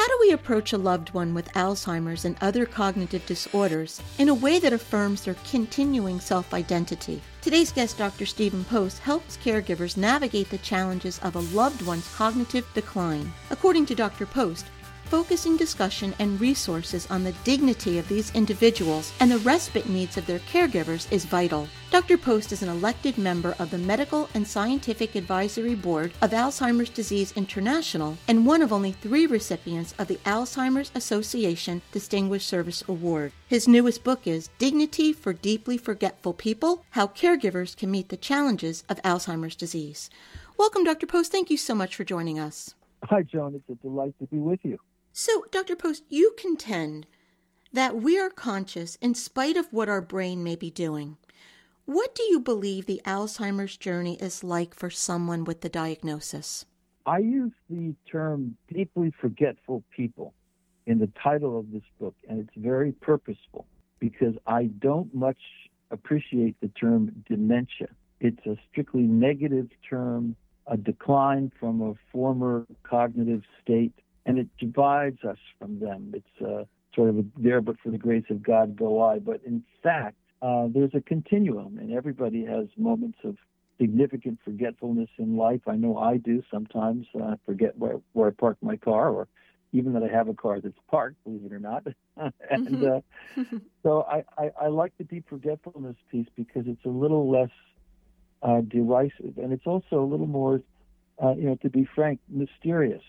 How do we approach a loved one with Alzheimer's and other cognitive disorders in a way that affirms their continuing self identity? Today's guest, Dr. Stephen Post, helps caregivers navigate the challenges of a loved one's cognitive decline. According to Dr. Post, focusing discussion and resources on the dignity of these individuals and the respite needs of their caregivers is vital. Dr. Post is an elected member of the Medical and Scientific Advisory Board of Alzheimer's Disease International and one of only three recipients of the Alzheimer's Association Distinguished Service Award. His newest book is Dignity for Deeply Forgetful People How Caregivers Can Meet the Challenges of Alzheimer's Disease. Welcome, Dr. Post. Thank you so much for joining us. Hi, Joan. It's a delight to be with you. So, Dr. Post, you contend that we are conscious in spite of what our brain may be doing. What do you believe the Alzheimer's journey is like for someone with the diagnosis? I use the term deeply forgetful people in the title of this book, and it's very purposeful because I don't much appreciate the term dementia. It's a strictly negative term, a decline from a former cognitive state and it divides us from them. It's uh, sort of a, there, but for the grace of God go I. But in fact, uh, there's a continuum, and everybody has moments of significant forgetfulness in life. I know I do sometimes. Uh, I forget where, where I park my car, or even that I have a car that's parked, believe it or not. and mm-hmm. uh, so I, I, I, like the deep forgetfulness piece because it's a little less uh, derisive, and it's also a little more, uh, you know, to be frank, mysterious.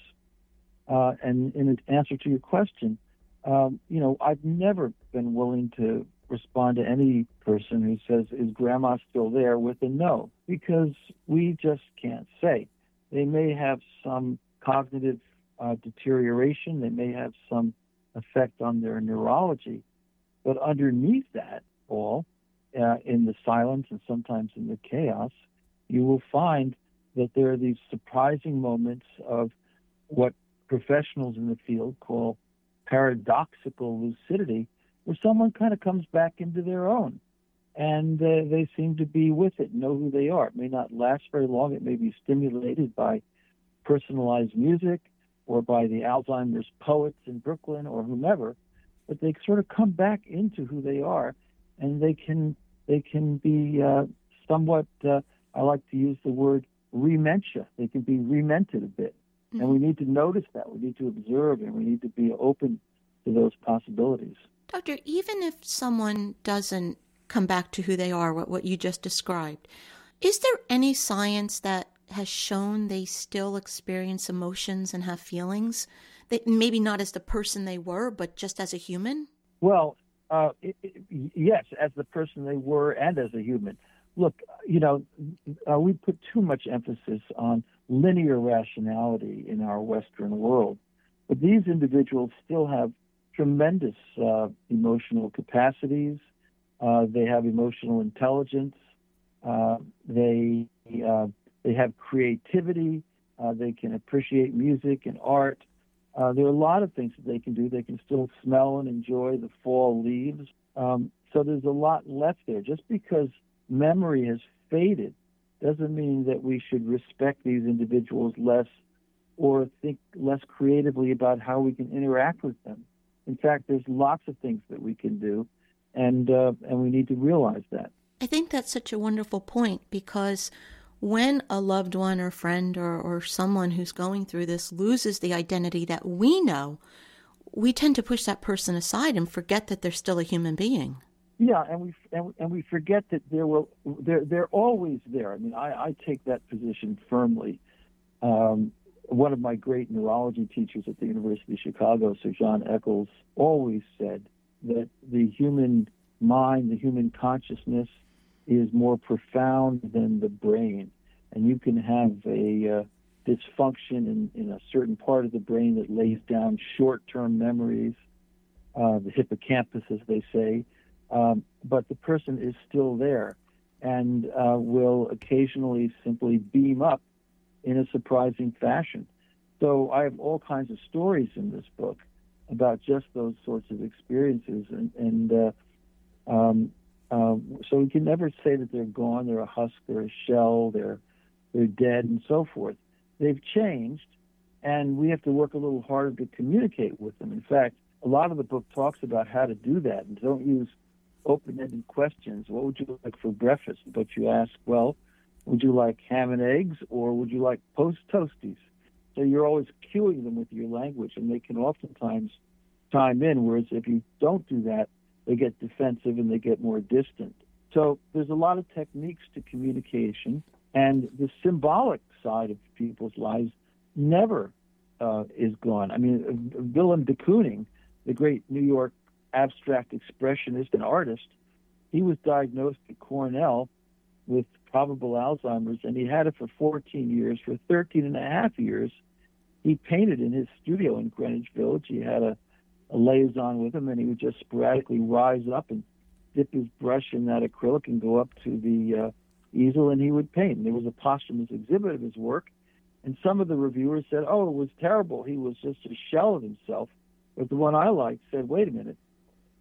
Uh, and in answer to your question, um, you know, I've never been willing to respond to any person who says, Is grandma still there? with a no, because we just can't say. They may have some cognitive uh, deterioration, they may have some effect on their neurology, but underneath that all, uh, in the silence and sometimes in the chaos, you will find that there are these surprising moments of what professionals in the field call paradoxical lucidity, where someone kind of comes back into their own and uh, they seem to be with it, know who they are. It may not last very long. It may be stimulated by personalized music or by the Alzheimer's poets in Brooklyn or whomever, but they sort of come back into who they are, and they can they can be uh, somewhat. Uh, I like to use the word rementia. They can be remented a bit. Mm-hmm. And we need to notice that. We need to observe and we need to be open to those possibilities. Doctor, even if someone doesn't come back to who they are, what, what you just described, is there any science that has shown they still experience emotions and have feelings? That maybe not as the person they were, but just as a human? Well, uh, it, it, yes, as the person they were and as a human. Look, you know, uh, we put too much emphasis on linear rationality in our Western world. But these individuals still have tremendous uh, emotional capacities. Uh, they have emotional intelligence. Uh, they uh, they have creativity. Uh, they can appreciate music and art. Uh, there are a lot of things that they can do. They can still smell and enjoy the fall leaves. Um, so there's a lot left there. Just because memory has faded doesn't mean that we should respect these individuals less or think less creatively about how we can interact with them. In fact, there's lots of things that we can do, and uh, and we need to realize that. I think that's such a wonderful point because when a loved one or friend or, or someone who's going through this loses the identity that we know, we tend to push that person aside and forget that they're still a human being. Yeah, and we and, and we forget that there will they're they're always there. I mean, I, I take that position firmly. Um, one of my great neurology teachers at the University of Chicago, Sir John Eccles, always said that the human mind, the human consciousness, is more profound than the brain, and you can have a uh, dysfunction in, in a certain part of the brain that lays down short-term memories, uh, the hippocampus, as they say, um, but the person is still there and uh, will occasionally simply beam up in a surprising fashion. So I have all kinds of stories in this book about just those sorts of experiences, and, and uh, um, uh, so we can never say that they're gone, they're a husk, they're a shell, they're they're dead, and so forth. They've changed, and we have to work a little harder to communicate with them. In fact, a lot of the book talks about how to do that, and don't use open-ended questions. What would you like for breakfast? But you ask, well, would you like ham and eggs or would you like post toasties? So you're always cueing them with your language, and they can oftentimes chime in. Whereas if you don't do that, they get defensive and they get more distant. So there's a lot of techniques to communication, and the symbolic side of people's lives never uh, is gone. I mean, Willem de Kooning, the great New York abstract expressionist and artist, he was diagnosed at Cornell with probable Alzheimer's, and he had it for 14 years. For 13 and a half years, he painted in his studio in Greenwich Village. He had a, a liaison with him, and he would just sporadically rise up and dip his brush in that acrylic and go up to the uh, easel, and he would paint. And there was a posthumous exhibit of his work, and some of the reviewers said, "Oh, it was terrible. He was just a shell of himself." But the one I liked said, "Wait a minute."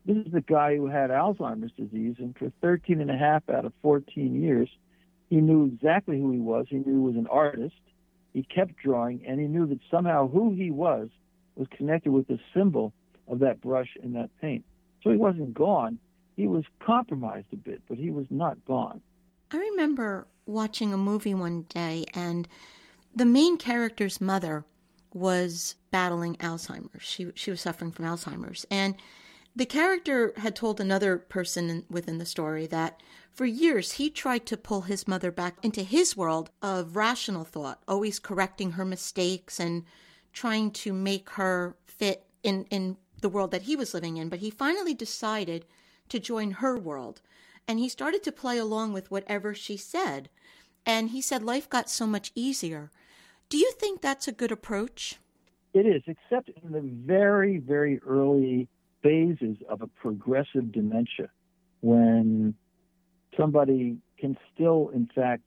This is the guy who had Alzheimer's disease, and for 13 and a half out of 14 years, he knew exactly who he was. He knew he was an artist. He kept drawing, and he knew that somehow who he was was connected with the symbol of that brush and that paint. So he wasn't gone. He was compromised a bit, but he was not gone. I remember watching a movie one day, and the main character's mother was battling Alzheimer's. She she was suffering from Alzheimer's, and the character had told another person within the story that for years he tried to pull his mother back into his world of rational thought, always correcting her mistakes and trying to make her fit in, in the world that he was living in. But he finally decided to join her world. And he started to play along with whatever she said. And he said life got so much easier. Do you think that's a good approach? It is, except in the very, very early phases of a progressive dementia when somebody can still, in fact,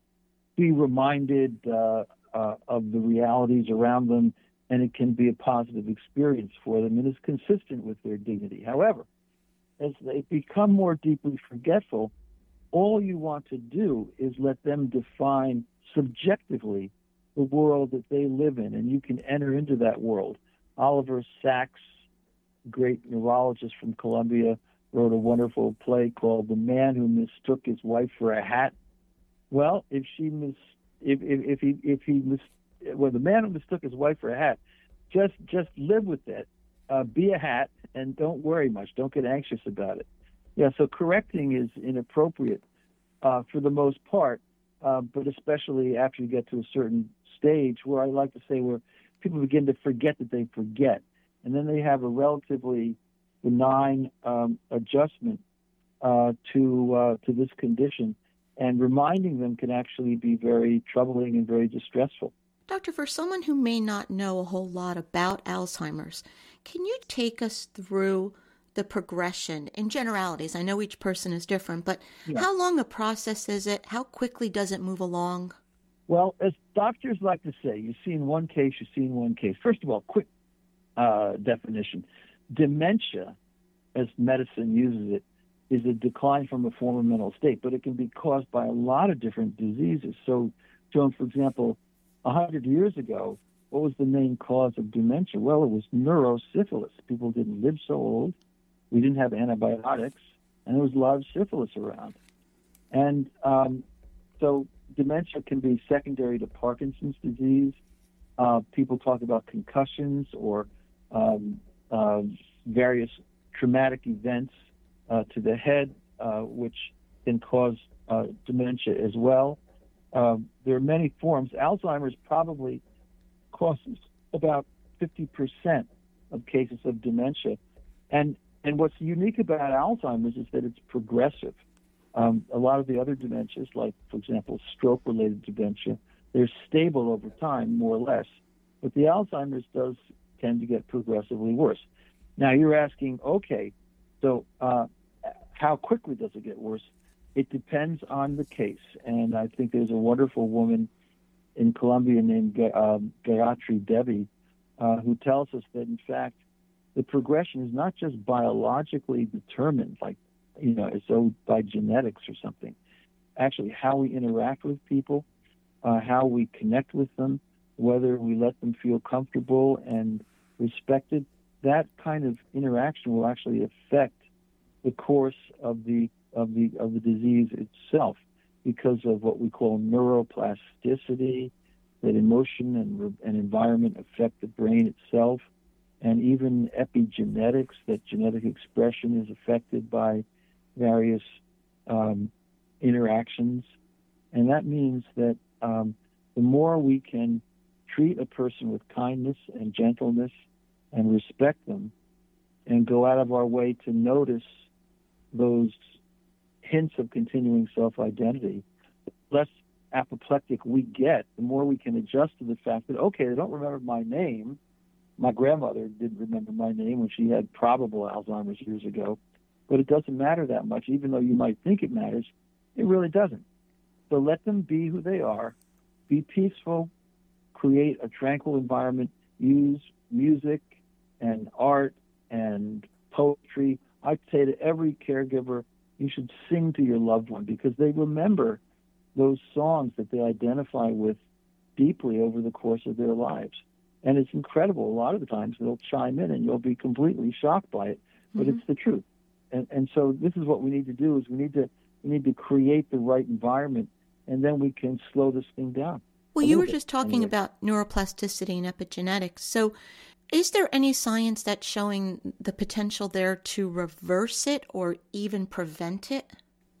be reminded uh, uh, of the realities around them, and it can be a positive experience for them and is consistent with their dignity. However, as they become more deeply forgetful, all you want to do is let them define subjectively the world that they live in, and you can enter into that world. Oliver Sacks great neurologist from Columbia, wrote a wonderful play called "The Man Who Mistook His Wife for a Hat." Well, if she mis, if if, if he if he mis, well, the man who mistook his wife for a hat, just just live with it. Uh, be a hat and don't worry much. Don't get anxious about it. Yeah, so correcting is inappropriate uh, for the most part, uh, but especially after you get to a certain stage where I like to say where people begin to forget that they forget and then they have a relatively benign um, adjustment uh, to uh, to this condition, and reminding them can actually be very troubling and very distressful. Doctor, for someone who may not know a whole lot about Alzheimer's, can you take us through the progression in generalities? I know each person is different, but yeah. how long a process is it? How quickly does it move along? Well, as doctors like to say, you've seen one case, you've seen one case. First of all, quick uh, definition. Dementia, as medicine uses it, is a decline from a former mental state, but it can be caused by a lot of different diseases. So, Joan, for example, 100 years ago, what was the main cause of dementia? Well, it was neurosyphilis. People didn't live so old. We didn't have antibiotics, and there was a lot of syphilis around. And um, so dementia can be secondary to Parkinson's disease. Uh, people talk about concussions or um, uh, various traumatic events uh, to the head, uh, which can cause uh, dementia as well. Um, there are many forms. Alzheimer's probably causes about 50% of cases of dementia. And, and what's unique about Alzheimer's is that it's progressive. Um, a lot of the other dementias, like, for example, stroke related dementia, they're stable over time, more or less. But the Alzheimer's does tend to get progressively worse. Now, you're asking, okay, so uh, how quickly does it get worse? It depends on the case. And I think there's a wonderful woman in Columbia named um, Gayatri Devi uh, who tells us that, in fact, the progression is not just biologically determined, like, you know, as though by genetics or something. Actually, how we interact with people, uh, how we connect with them, whether we let them feel comfortable and respected, that kind of interaction will actually affect the course of the of the of the disease itself because of what we call neuroplasticity, that emotion and, and environment affect the brain itself, and even epigenetics, that genetic expression is affected by various um, interactions. And that means that um, the more we can treat a person with kindness and gentleness and respect them and go out of our way to notice those hints of continuing self identity, the less apoplectic we get, the more we can adjust to the fact that, okay, they don't remember my name. My grandmother didn't remember my name when she had probable Alzheimer's years ago, but it doesn't matter that much, even though you might think it matters. It really doesn't. So let them be who they are, be peaceful, create a tranquil environment, use music and art and poetry. I'd say to every caregiver, you should sing to your loved one because they remember those songs that they identify with deeply over the course of their lives. And it's incredible. A lot of the times they'll chime in and you'll be completely shocked by it, but mm-hmm. it's the truth. And, and so this is what we need to do is we need to we need to create the right environment and then we can slow this thing down. Well, you were just talking anyway. about neuroplasticity and epigenetics. So is there any science that's showing the potential there to reverse it or even prevent it?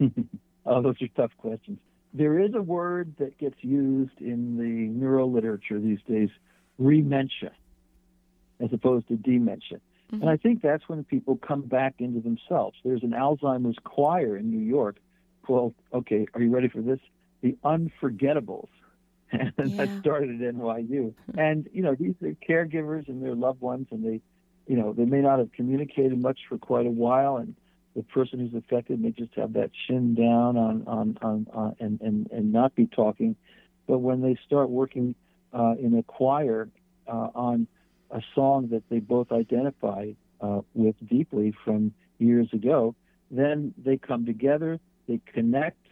oh, those are tough questions. There is a word that gets used in the neuro literature these days, rementia, as opposed to dementia. Mm-hmm. And I think that's when people come back into themselves. There's an Alzheimer's choir in New York called, okay, are you ready for this? The Unforgettables. and yeah. that started at NYU. And you know, these are caregivers and their loved ones, and they, you know, they may not have communicated much for quite a while, and the person who's affected may just have that chin down on on on, on and and and not be talking. But when they start working uh, in a choir uh, on a song that they both identify uh, with deeply from years ago, then they come together, they connect,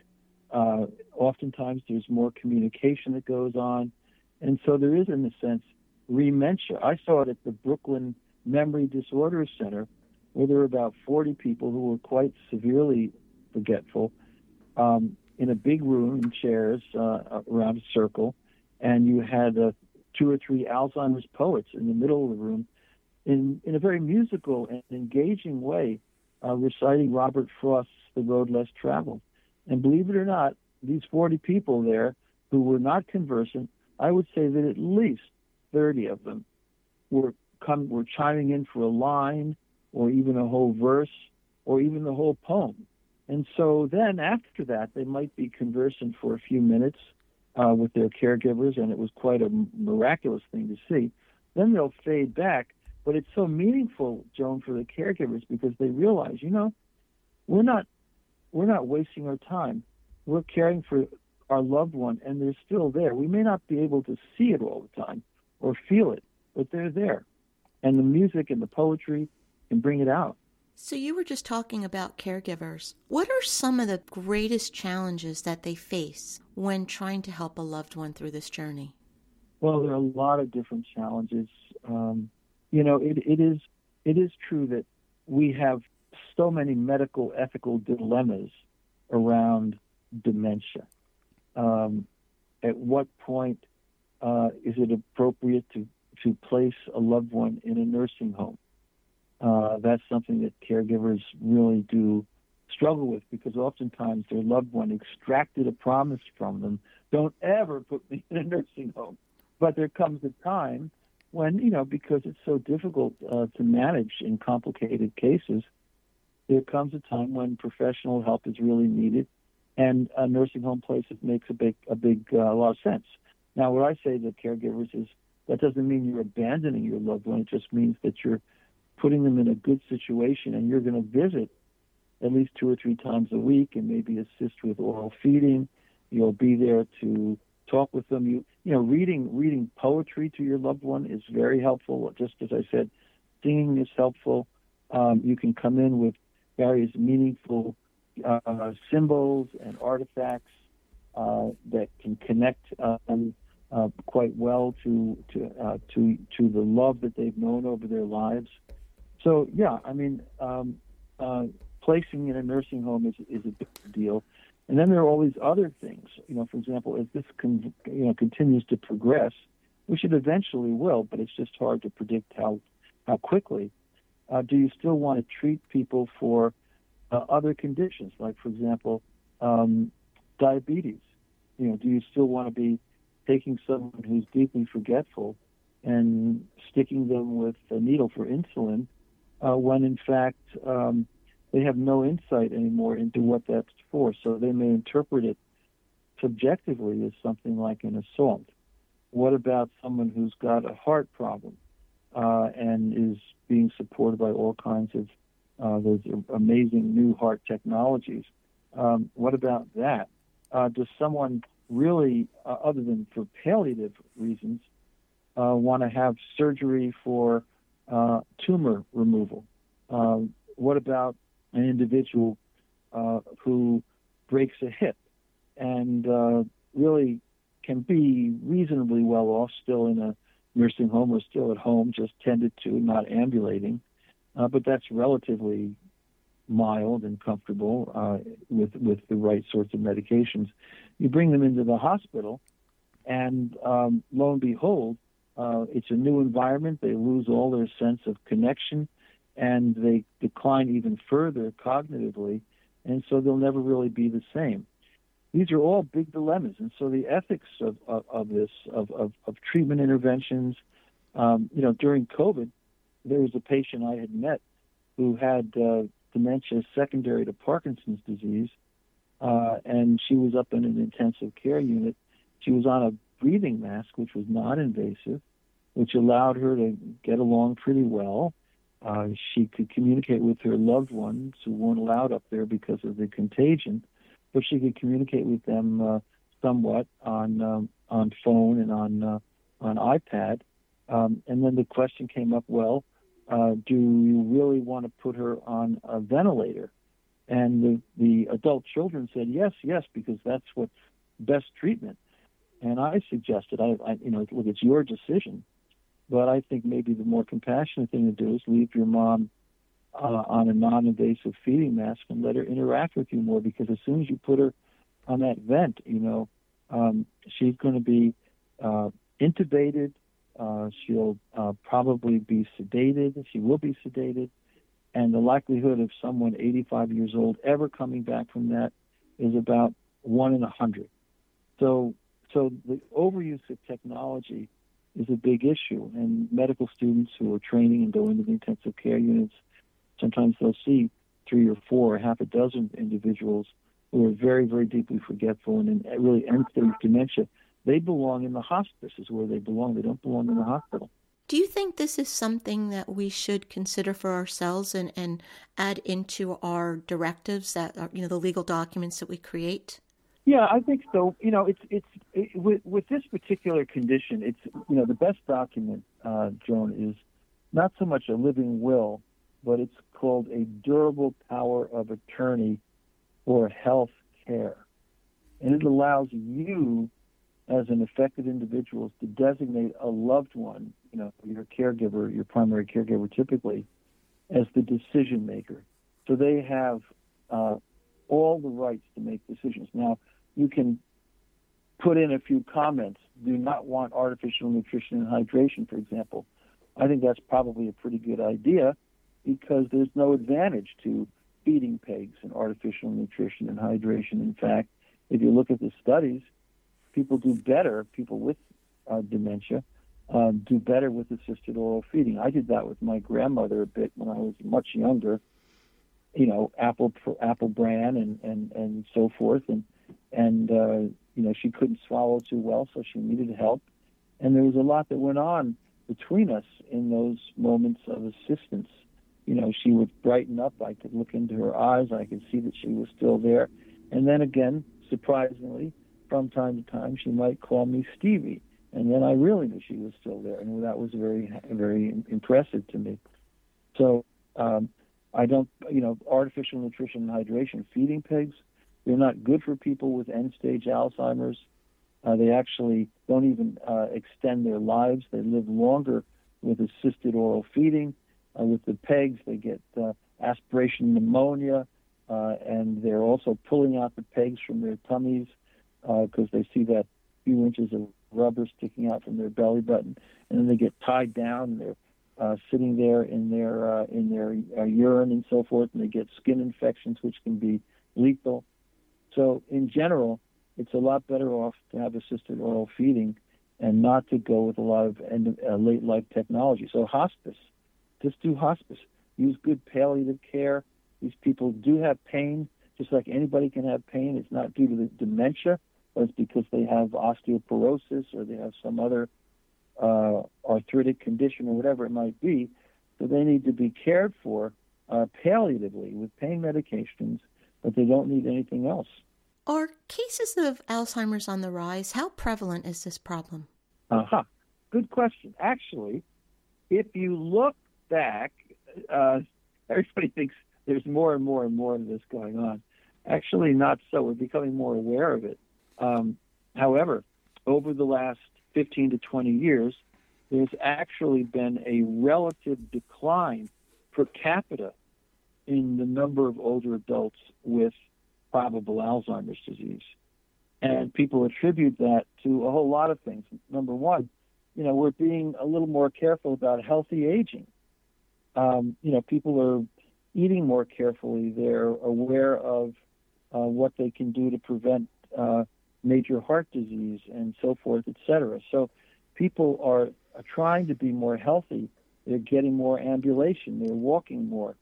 uh, oftentimes there's more communication that goes on. And so there is, in a sense, rementia. I saw it at the Brooklyn Memory Disorders Center, where there were about 40 people who were quite severely forgetful um, in a big room in chairs uh, around a circle. And you had uh, two or three Alzheimer's poets in the middle of the room in, in a very musical and engaging way, uh, reciting Robert Frost's The Road Less Traveled. And believe it or not, these 40 people there who were not conversant, I would say that at least 30 of them were come were chiming in for a line or even a whole verse or even the whole poem. And so then after that, they might be conversant for a few minutes uh, with their caregivers, and it was quite a miraculous thing to see. Then they'll fade back, but it's so meaningful, Joan, for the caregivers because they realize, you know, we're not we're not wasting our time. We're caring for our loved one, and they're still there. We may not be able to see it all the time or feel it, but they're there. And the music and the poetry can bring it out. So, you were just talking about caregivers. What are some of the greatest challenges that they face when trying to help a loved one through this journey? Well, there are a lot of different challenges. Um, you know, it, it is it is true that we have so many medical ethical dilemmas around dementia. Um, at what point uh, is it appropriate to, to place a loved one in a nursing home? Uh, that's something that caregivers really do struggle with because oftentimes their loved one extracted a promise from them don't ever put me in a nursing home. but there comes a time when you know because it's so difficult uh, to manage in complicated cases, there comes a time when professional help is really needed, and a nursing home place makes a big a big uh, lot of sense. Now, what I say to caregivers is that doesn't mean you're abandoning your loved one. It just means that you're putting them in a good situation, and you're going to visit at least two or three times a week, and maybe assist with oral feeding. You'll be there to talk with them. You you know, reading reading poetry to your loved one is very helpful. Just as I said, singing is helpful. Um, you can come in with various meaningful uh, symbols and artifacts uh, that can connect um, uh, quite well to to uh, to to the love that they've known over their lives. So yeah, I mean, um, uh, placing in a nursing home is is a big deal. And then there are all these other things. You know, for example, as this con- you know continues to progress, which it eventually will, but it's just hard to predict how how quickly. Uh, do you still want to treat people for uh, other conditions, like, for example, um, diabetes? You know, do you still want to be taking someone who's deeply forgetful and sticking them with a needle for insulin uh, when, in fact, um, they have no insight anymore into what that's for? So they may interpret it subjectively as something like an assault. What about someone who's got a heart problem uh, and is being supported by all kinds of uh, those amazing new heart technologies. Um, what about that? Uh, does someone really, uh, other than for palliative reasons, uh, want to have surgery for uh, tumor removal? Um, what about an individual uh, who breaks a hip and really can be reasonably well off still in a nursing home or still at home, just tended to, not ambulating? Uh, but that's relatively mild and comfortable uh, with with the right sorts of medications. You bring them into the hospital, and um, lo and behold, uh, it's a new environment. They lose all their sense of connection, and they decline even further cognitively, and so they'll never really be the same. These are all big dilemmas, and so the ethics of, of, of this, of, of, of treatment interventions, um, you know, during COVID, there was a patient I had met who had uh, dementia secondary to Parkinson's disease, uh, and she was up in an intensive care unit. She was on a breathing mask, which was non-invasive, which allowed her to get along pretty well. Uh, she could communicate with her loved ones who weren't allowed up there because of the contagion, but she could communicate with them uh, somewhat on um, on phone and on uh, on iPad. Um, and then the question came up, well, uh, do you really want to put her on a ventilator? And the, the adult children said, yes, yes, because that's what's best treatment. And I suggested, I, I, you know, look, it's your decision, but I think maybe the more compassionate thing to do is leave your mom uh, on a non-invasive feeding mask and let her interact with you more. Because as soon as you put her on that vent, you know, um, she's going to be uh, intubated uh, she'll uh, probably be sedated. She will be sedated. And the likelihood of someone 85 years old ever coming back from that is about one in a hundred. So, so the overuse of technology is a big issue. And medical students who are training and go into the intensive care units, sometimes they'll see three or four or half a dozen individuals who are very, very deeply forgetful and in really end stage dementia they belong in the hospice is where they belong. They don't belong in the hospital. Do you think this is something that we should consider for ourselves and, and add into our directives that are, you know, the legal documents that we create? Yeah, I think so. You know, it's it's it, with with this particular condition, it's you know the best document, uh, Joan, is not so much a living will, but it's called a durable power of attorney for health care, and it allows you as an affected individual to designate a loved one, you know, your caregiver, your primary caregiver typically, as the decision maker. So they have uh, all the rights to make decisions. Now, you can put in a few comments. Do not want artificial nutrition and hydration, for example. I think that's probably a pretty good idea because there's no advantage to feeding pegs and artificial nutrition and hydration. In fact, if you look at the studies, people do better, people with uh, dementia uh, do better with assisted oral feeding. I did that with my grandmother a bit when I was much younger. You know, apple apple bran and and and so forth, and and uh, you know she couldn't swallow too well, so she needed help. And there was a lot that went on between us in those moments of assistance. You know, she would brighten up. I could look into her eyes. I could see that she was still there. And then again, surprisingly, from time to time, she might call me Stevie and then I really knew she was still there, and that was very, very impressive to me. So um, I don't, you know, artificial nutrition and hydration, feeding pegs, they're not good for people with end-stage Alzheimer's. Uh, they actually don't even uh, extend their lives. They live longer with assisted oral feeding. Uh, with the pegs, they get uh, aspiration pneumonia, uh, and they're also pulling out the pegs from their tummies because uh, they see that few inches of rubber sticking out from their belly button, and then they get tied down. And they're uh, sitting there in their uh, in their uh, urine and so forth, and they get skin infections, which can be lethal. So in general, it's a lot better off to have assisted oral feeding and not to go with a lot of end, uh, late life technology. So hospice, just do hospice. Use good palliative care. These people do have pain, just like anybody can have pain. It's not due to the dementia or it's because they have osteoporosis or they have some other uh, arthritic condition or whatever it might be. So they need to be cared for uh, palliatively with pain medications, but they don't need anything else. Are cases of Alzheimer's on the rise? How prevalent is this problem? Uh huh. Good question. Actually, if you look back, uh, everybody thinks there's more and more and more of this going on. Actually, not so. We're becoming more aware of it. Um, however, over the last 15 to 20 years, there's actually been a relative decline per capita in the number of older adults with probable Alzheimer's disease. And people attribute that to a whole lot of things. Number one, you know, we're being a little more careful about healthy aging. Um, you know, people are eating more carefully. They're aware of uh, what they can do to prevent uh, major heart disease and so forth, et cetera. So people are, are trying to be more healthy. They're getting more ambulation. They're walking more.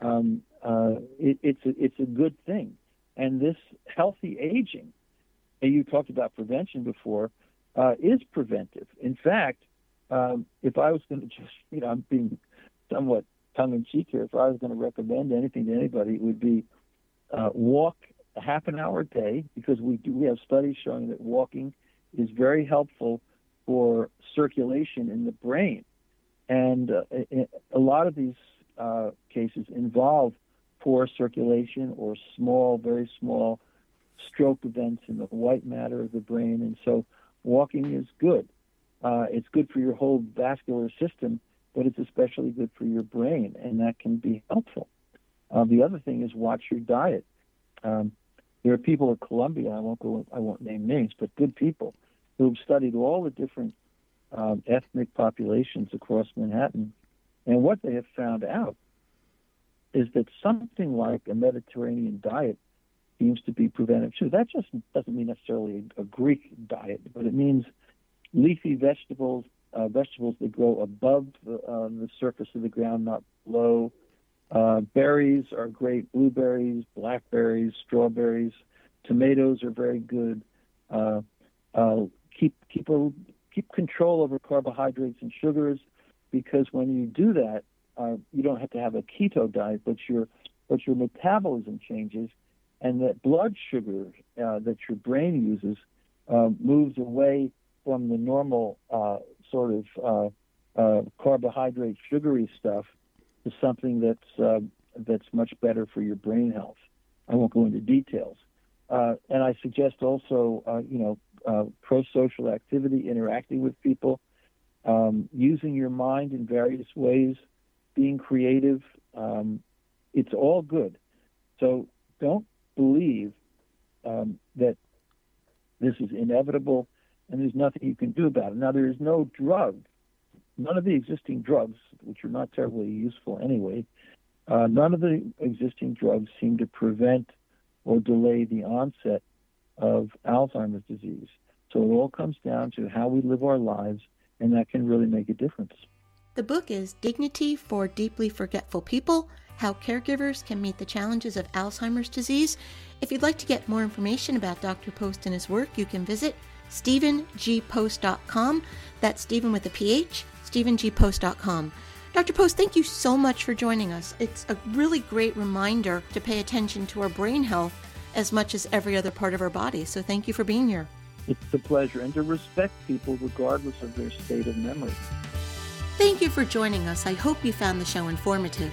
Um, uh, it, it's a, it's a good thing. And this healthy aging, and you talked about prevention before, uh, is preventive. In fact, um, if I was going to just, you know, I'm being somewhat tongue in cheek here. If I was going to recommend anything to anybody, it would be uh, walk a half an hour a day because we do, we have studies showing that walking is very helpful for circulation in the brain, and uh, a lot of these uh, cases involve poor circulation or small, very small stroke events in the white matter of the brain, and so walking is good. Uh, it's good for your whole vascular system, but it's especially good for your brain, and that can be helpful. Uh, the other thing is watch your diet. Um, there are people at Columbia, I won't go, I won't name names, but good people who've studied all the different um, ethnic populations across Manhattan, and what they have found out is that something like a Mediterranean diet seems to be preventive too. That just doesn't mean necessarily a, Greek diet, but it means leafy vegetables, uh, vegetables that grow above the, uh, the surface of the ground, not below. Uh, berries are great. Blueberries, blackberries, strawberries, tomatoes are very good. Uh, uh, keep keep a, keep control over carbohydrates and sugars, because when you do that, uh, you don't have to have a keto diet, but your but your metabolism changes, and that blood sugar uh, that your brain uses uh, moves away from the normal sort of carbohydrate, sugary stuff is something that's uh, that's much better for your brain health. I won't go into details. Uh, and I suggest also, uh, you know, uh, pro-social activity, interacting with people, um, using your mind in various ways, being creative. Um, it's all good. So don't believe um, that this is inevitable and there's nothing you can do about it. Now, there is no drug none of the existing drugs, which are not terribly useful anyway, uh, none of the existing drugs seem to prevent or delay the onset of Alzheimer's disease. So it all comes down to how we live our lives, and that can really make a difference. The book is Dignity for Deeply Forgetful People How Caregivers Can Meet the Challenges of Alzheimer's Disease. If you'd like to get more information about Dr. Post and his work, you can visit StephenGPost.com. That's Stephen with a PH, StephenGPost.com. Dr. Post, thank you so much for joining us. It's a really great reminder to pay attention to our brain health as much as every other part of our body. So thank you for being here. It's a pleasure, and to respect people regardless of their state of memory. Thank you for joining us. I hope you found the show informative.